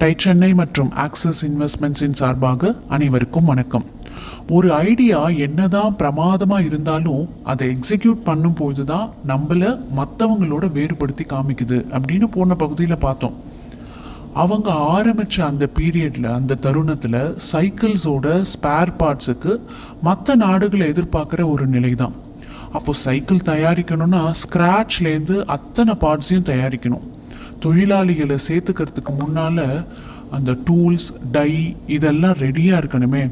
Tie Chennai மற்றும் axis இன்வெஸ்ட்மெண்ட்ஸின் சார்பாக அனைவருக்கும் வணக்கம். ஒரு ஐடியா என்னதான் பிரமாதமாக இருந்தாலும் அதை எக்ஸிக்யூட் பண்ணும்போது தான் நம்மளை மற்றவங்களோட வேறுபடுத்தி காமிக்குது அப்படின்னு போன பகுதியில் பார்த்தோம். அவங்க ஆரம்பித்த அந்த பீரியடில் அந்த தருணத்தில் சைக்கிள்ஸோட ஸ்பேர் பார்ட்ஸுக்கு மற்ற நாடுகளை எதிர்பார்க்குற ஒரு நிலை தான் அப்போது சைக்கிள் தயாரிக்கணும்னா ஸ்க்ராட்ச்லேருந்து அத்தனை பார்ட்ஸையும் தயாரிக்கணும். தொழிலாளிகளை சேர்த்துக்கிறதுக்கு முன்னால் அந்த டூல்ஸ் டை இதெல்லாம் ரெடியாக இருக்கணுமே.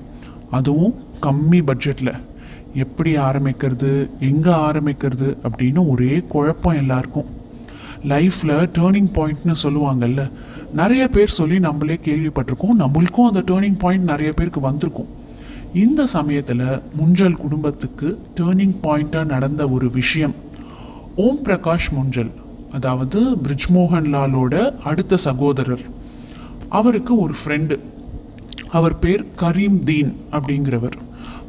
அதுவும் கம்மி பட்ஜெட்டில் எப்படி ஆரம்பிக்கிறது எங்கே ஆரம்பிக்கிறது அப்படின்னு ஒரே குழப்பம் எல்லாருக்கும். லைஃப்பில் டேர்னிங் பாயிண்ட்னு சொல்லுவாங்கல்ல நிறைய பேர் சொல்லி நம்மளே கேள்விப்பட்டிருக்கோம். நம்மளுக்கும் அந்த டேர்னிங் பாயிண்ட் நிறைய பேருக்கு வந்திருக்கும். இந்த சமயத்தில் முஞ்சல் குடும்பத்துக்கு டேர்னிங் பாயிண்ட்டாக நடந்த ஒரு விஷயம். ஓம் பிரகாஷ் முஞ்சல். அதாவது பிரிஜ்மோகன் லாலோட அடுத்த சகோதரர். அவருக்கு ஒரு ஃப்ரெண்டு அவர் பேர் கரீம் தீன் அப்படிங்கிறவர்.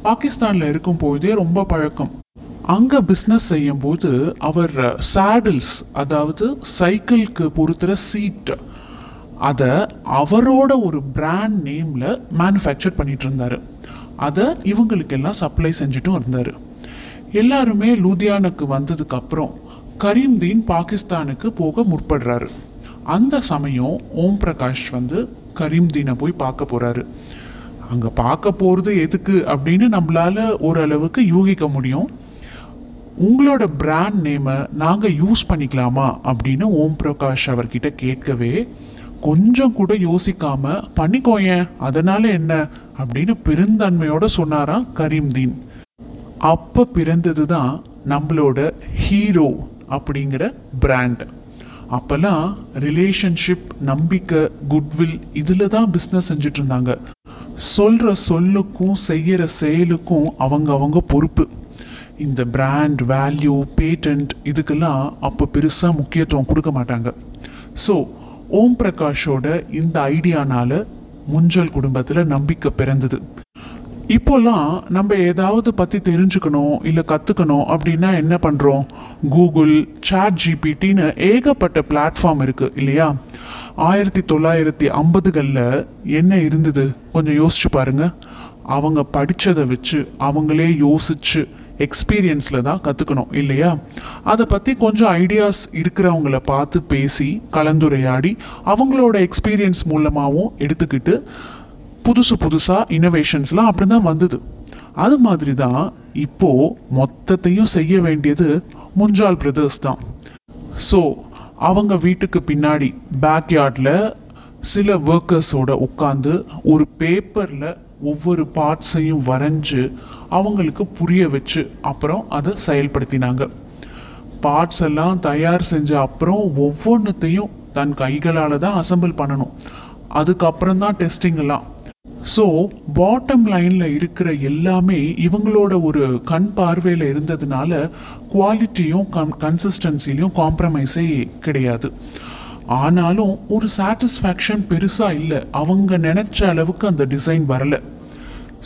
பாகிஸ்தானில் இருக்கும் பொழுதே ரொம்ப பழக்கம். அங்கே பிஸ்னஸ் செய்யும்போது அவர் சேடில்ஸ் அதாவது சைக்கிளுக்கு பொறுத்துகிற சீட் அதை அவரோட ஒரு பிராண்ட் நேமில் மேனுஃபேக்சர் பண்ணிகிட்டு இருந்தார். அதை இவங்களுக்கெல்லாம் சப்ளை செஞ்சுட்டும் இருந்தார். எல்லாருமே லூதியானுக்கு வந்ததுக்கப்புறம் கரீம்தீன் பாகிஸ்தானுக்கு போக முற்படுறாரு. அந்த சமயம் ஓம் பிரகாஷ் வந்து கரீம்தீனை போய் பார்க்க போகிறாரு அங்கே பார்க்க போகிறது எதுக்கு அப்படின்னு நம்மளால ஓரளவுக்கு யூகிக்க முடியும். உங்களோட பிராண்ட் நேமை நாங்கள் யூஸ் பண்ணிக்கலாமா அப்படின்னு ஓம் பிரகாஷ் அவர்கிட்ட கேட்கவே கொஞ்சம் கூட யோசிக்காம பண்ணிக்கோயேன் அதனால என்ன? அப்படின்னு பெருந்தன்மையோட சொன்னாராம் கரீம்தீன். அப்போ பிறந்தது தான் நம்மளோட ஹீரோ அப்படிங்கிற பிராண்ட் அப்போல்லாம் ரிலேஷன்ஷிப் நம்பிக்கை குட்வில் இதில் தான் பிஸ்னஸ் செஞ்சுட்டு இருந்தாங்க சொல்கிற சொல்லுக்கும் செய்கிற செயலுக்கும் அவங்க அவங்க பொறுப்பு. இந்த பிராண்ட் வேல்யூ பேட்டன்ட் இதுக்கெல்லாம் அப்போ பெருசாக முக்கியத்துவம் கொடுக்க மாட்டாங்க. ஸோ ஓம் பிரகாஷோட இந்த ஐடியானால முஞ்சல் குடும்பத்தில் நம்பிக்கை பிறந்தது. இப்போல்லாம் நம்ம ஏதாவது பற்றி தெரிஞ்சுக்கணும் இல்லை கற்றுக்கணும் அப்படின்னா என்ன பண்ணுறோம் கூகுள் சாட் ஜிபிடின்னு ஏகப்பட்ட பிளாட்ஃபார்ம் இருக்குது இல்லையா? ஆயிரத்தி தொள்ளாயிரத்தி ஐம்பதுகளில் என்ன இருந்தது? கொஞ்சம் யோசிச்சு பாருங்க. அவங்க படித்ததை வச்சு அவங்களே யோசித்து எக்ஸ்பீரியன்ஸில் தான் கற்றுக்கணும் இல்லையா? அதை பற்றி கொஞ்சம் ஐடியாஸ் இருக்கிறவங்கள பார்த்து பேசி கலந்துரையாடி அவங்களோட எக்ஸ்பீரியன்ஸ் மூலமாகவும் எடுத்துக்கிட்டு புதுசு புதுசாக இனோவேஷன்ஸ்லாம் அப்படி தான் வந்தது. அது மாதிரி தான் இப்போது மொத்தத்தையும் செய்ய வேண்டியது முஞ்சால் பிரதர்ஸ் தான். ஸோ அவங்க வீட்டுக்கு பின்னாடி பேக்யார்டில் சில ஒர்க்கர்ஸோட உட்காந்து ஒரு பேப்பரில் ஒவ்வொரு பார்ட்ஸையும் வரைஞ்சி அவங்களுக்கு புரிய வச்சு அப்புறம் அதை செயல்படுத்தினாங்க. பார்ட்ஸ் எல்லாம் தயார் செஞ்ச அப்புறம் ஒவ்வொன்றத்தையும் தன் கைகளால் தான் அசெம்பிள் பண்ணணும். அதுக்கப்புறம் தான் டெஸ்டிங்கெல்லாம் ஸோ பாட்டம் லைனில் இருக்கிற எல்லாமே இவங்களோட ஒரு கண் பார்வையில் இருந்ததுனால குவாலிட்டியும் கம் கன்சிஸ்டன்சிலையும் காம்ப்ரமைஸே கிடையாது. ஆனாலும் ஒரு சாட்டிஸ்ஃபேக்ஷன் பெருசாக இல்லை. அவங்க நினச்ச அளவுக்கு அந்த டிசைன் வரலை.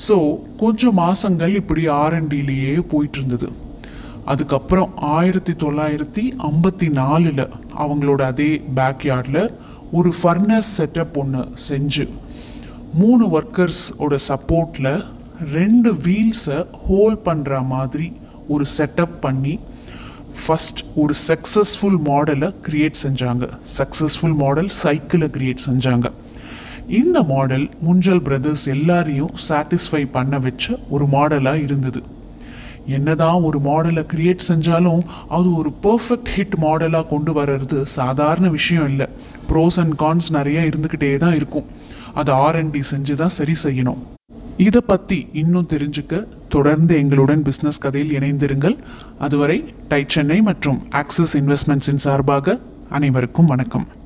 ஸோ கொஞ்சம் மாதங்கள் இப்படி ஆர்என்டிலேயே போயிட்டு இருந்தது. அதுக்கப்புறம் ஆயிரத்தி தொள்ளாயிரத்தி ஐம்பத்தி நாலில் அவங்களோட அதே பேக்யார்டில் ஒரு ஃபர்னஸ் செட்டப் ஒன்று செஞ்சு மூணு ஒர்க்கர்ஸோட சப்போர்ட்டில் ரெண்டு வீல்ஸை ஹோல் பண்ணுற மாதிரி ஒரு செட்டப் பண்ணி ஃபஸ்ட் ஒரு சக்ஸஸ்ஃபுல் மாடலை க்ரியேட் செஞ்சாங்க. சக்ஸஸ்ஃபுல் மாடல் சைக்கிளை க்ரியேட் செஞ்சாங்க. இந்த மாடல் முஞ்சல் பிரதர்ஸ் எல்லாரையும் சாட்டிஸ்ஃபை பண்ண வச்ச ஒரு மாடலாக இருந்தது. என்னதான் ஒரு மாடலை க்ரியேட் செஞ்சாலும் அது ஒரு பர்ஃபெக்ட் ஹிட் மாடலாக கொண்டு வர்றது சாதாரண விஷயம் இல்லை. ப்ரோஸ் அண்ட் கான்ஸ் நிறைய இருந்துக்கிட்டே தான் இருக்கும். அதை ஆர்என்டி செஞ்சு தான் சரி செய்யணும். இதை பற்றி இன்னும் தெரிஞ்சுக்க தொடர்ந்து எங்களுடன் பிஸ்னஸ் கதையில் இணைந்திருங்கள். அதுவரை டை சென்னை மற்றும் ஆக்சிஸ் இன்வெஸ்ட்மெண்ட்ஸின் சார்பாக அனைவருக்கும் வணக்கம்.